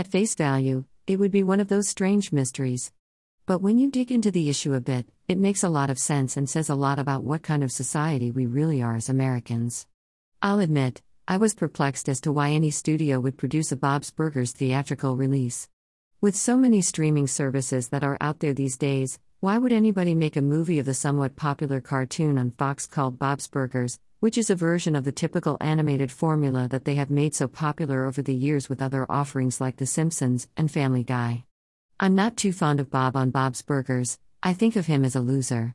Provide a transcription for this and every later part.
At face value, it would be one of those strange mysteries. But when you dig into the issue a bit, it makes a lot of sense and says a lot about what kind of society we really are as Americans. I'll admit, I was perplexed as to why any studio would produce a Bob's Burgers theatrical release. With so many streaming services that are out there these days, why would anybody make a movie of the somewhat popular cartoon on Fox called Bob's Burgers, which is a version of the typical animated formula that they have made so popular over the years with other offerings like The Simpsons and Family Guy? I'm not too fond of Bob on Bob's Burgers, I think of him as a loser.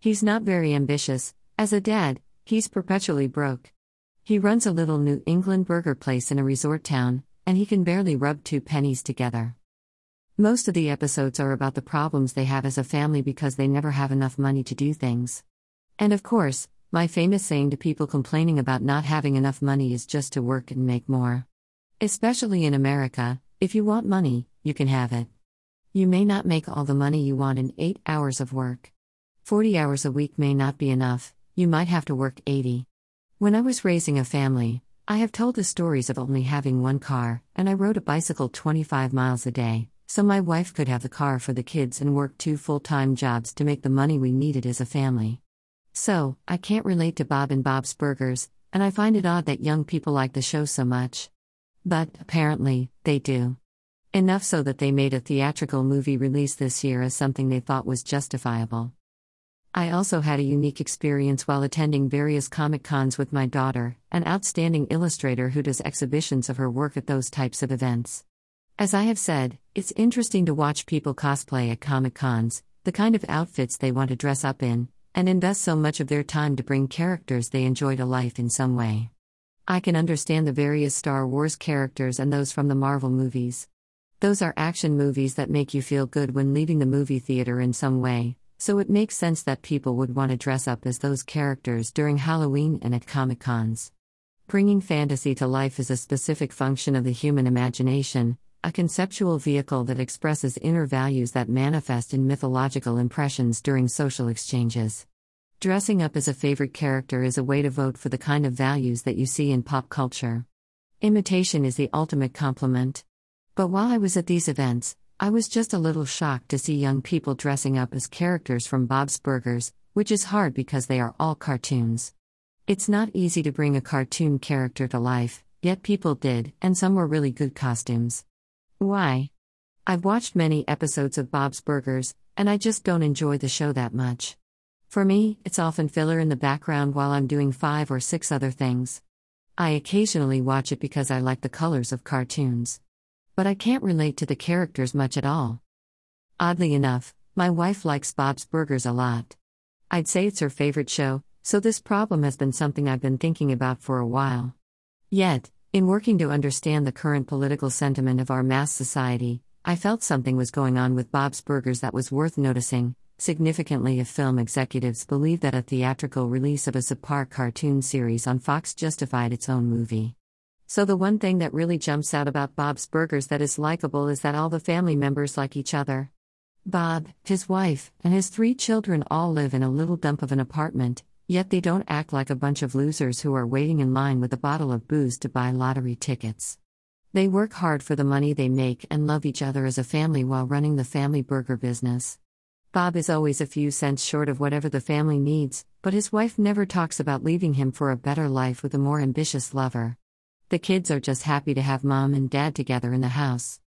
He's not very ambitious, as a dad, he's perpetually broke. He runs a little New England burger place in a resort town, and he can barely rub two pennies together. Most of the episodes are about the problems they have as a family because they never have enough money to do things. And of course, my famous saying to people complaining about not having enough money is just to work and make more. Especially in America, if you want money, you can have it. You may not make all the money you want in 8 hours of work. 40 hours a week may not be enough, you might have to work 80. When I was raising a family, I have told the stories of only having one car, and I rode a bicycle 25 miles a day so my wife could have the car for the kids and work two full time jobs to make the money we needed as a family. So, I can't relate to Bob and Bob's Burgers, and I find it odd that young people like the show so much. But, apparently, they do. Enough so that they made a theatrical movie release this year as something they thought was justifiable. I also had a unique experience while attending various Comic Cons with my daughter, an outstanding illustrator who does exhibitions of her work at those types of events. As I have said, it's interesting to watch people cosplay at Comic Cons, the kind of outfits they want to dress up in, and invest so much of their time to bring characters they enjoy to life in some way. I can understand the various Star Wars characters and those from the Marvel movies. Those are action movies that make you feel good when leaving the movie theater in some way, so it makes sense that people would want to dress up as those characters during Halloween and at Comic Cons. Bringing fantasy to life is a specific function of the human imagination, a conceptual vehicle that expresses inner values that manifest in mythological impressions during social exchanges. Dressing up as a favorite character is a way to vote for the kind of values that you see in pop culture. Imitation is the ultimate compliment. But while I was at these events, I was just a little shocked to see young people dressing up as characters from Bob's Burgers, which is hard because they are all cartoons. It's not easy to bring a cartoon character to life, yet people did, and some were really good costumes. Why? I've watched many episodes of Bob's Burgers, and I just don't enjoy the show that much. For me, it's often filler in the background while I'm doing five or six other things. I occasionally watch it because I like the colors of cartoons. But I can't relate to the characters much at all. Oddly enough, my wife likes Bob's Burgers a lot. I'd say it's her favorite show, so this problem has been something I've been thinking about for a while. Yet, in working to understand the current political sentiment of our mass society, I felt something was going on with Bob's Burgers that was worth noticing, significantly if film executives believe that a theatrical release of a subpar cartoon series on Fox justified its own movie. So the one thing that really jumps out about Bob's Burgers that is likable is that all the family members like each other. Bob, his wife, and his three children all live in a little dump of an apartment, Yet they don't act like a bunch of losers who are waiting in line with a bottle of booze to buy lottery tickets. They work hard for the money they make and love each other as a family while running the family burger business. Bob is always a few cents short of whatever the family needs, but his wife never talks about leaving him for a better life with a more ambitious lover. The kids are just happy to have mom and dad together in the house.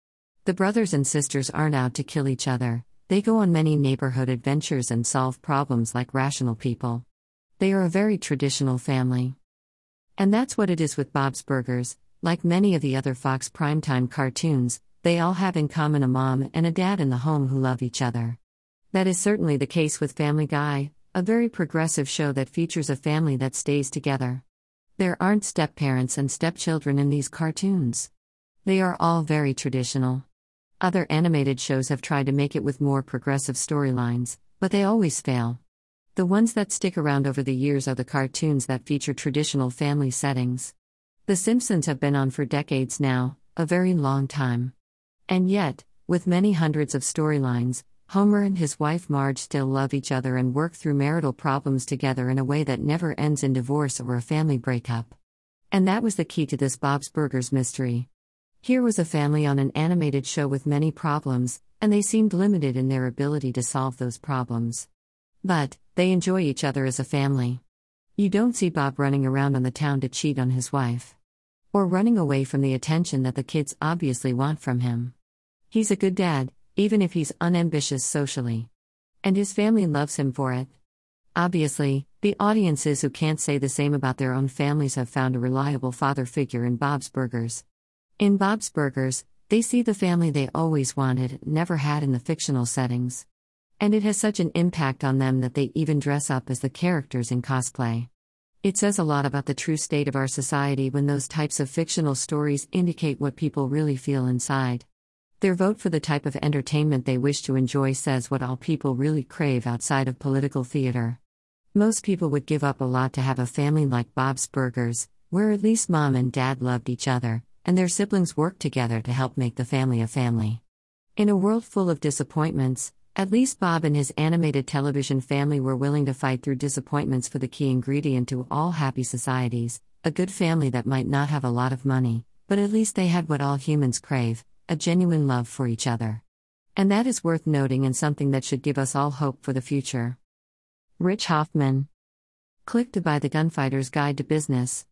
The brothers and sisters aren't out to kill each other, they go on many neighborhood adventures and solve problems like rational people. They are a very traditional family. And that's what it is with Bob's Burgers, like many of the other Fox primetime cartoons, they all have in common a mom and a dad in the home who love each other. That is certainly the case with Family Guy, a very progressive show that features a family that stays together. There aren't step parents and stepchildren in these cartoons. They are all very traditional. Other animated shows have tried to make it with more progressive storylines, but they always fail. The ones that stick around over the years are the cartoons that feature traditional family settings. The Simpsons have been on for decades now, a very long time. And yet, with many hundreds of storylines, Homer and his wife Marge still love each other and work through marital problems together in a way that never ends in divorce or a family breakup. And that was the key to this Bob's Burgers mystery. Here was a family on an animated show with many problems, and they seemed limited in their ability to solve those problems. But, they enjoy each other as a family. You don't see Bob running around on the town to cheat on his wife. Or running away from the attention that the kids obviously want from him. He's a good dad, even if he's unambitious socially. And his family loves him for it. Obviously, the audiences who can't say the same about their own families have found a reliable father figure in Bob's Burgers. In Bob's Burgers, they see the family they always wanted, never had in the fictional settings. And it has such an impact on them that they even dress up as the characters in cosplay. It says a lot about the true state of our society when those types of fictional stories indicate what people really feel inside. Their vote for the type of entertainment they wish to enjoy says what all people really crave outside of political theater. Most people would give up a lot to have a family like Bob's Burgers, where at least mom and dad loved each other, and their siblings worked together to help make the family a family. In a world full of disappointments, at least Bob and his animated television family were willing to fight through disappointments for the key ingredient to all happy societies a good family that might not have a lot of money, but at least they had what all humans crave a genuine love for each other. And that is worth noting and something that should give us all hope for the future. Rich Hoffman. Click to buy the Gunfighter's Guide to Business.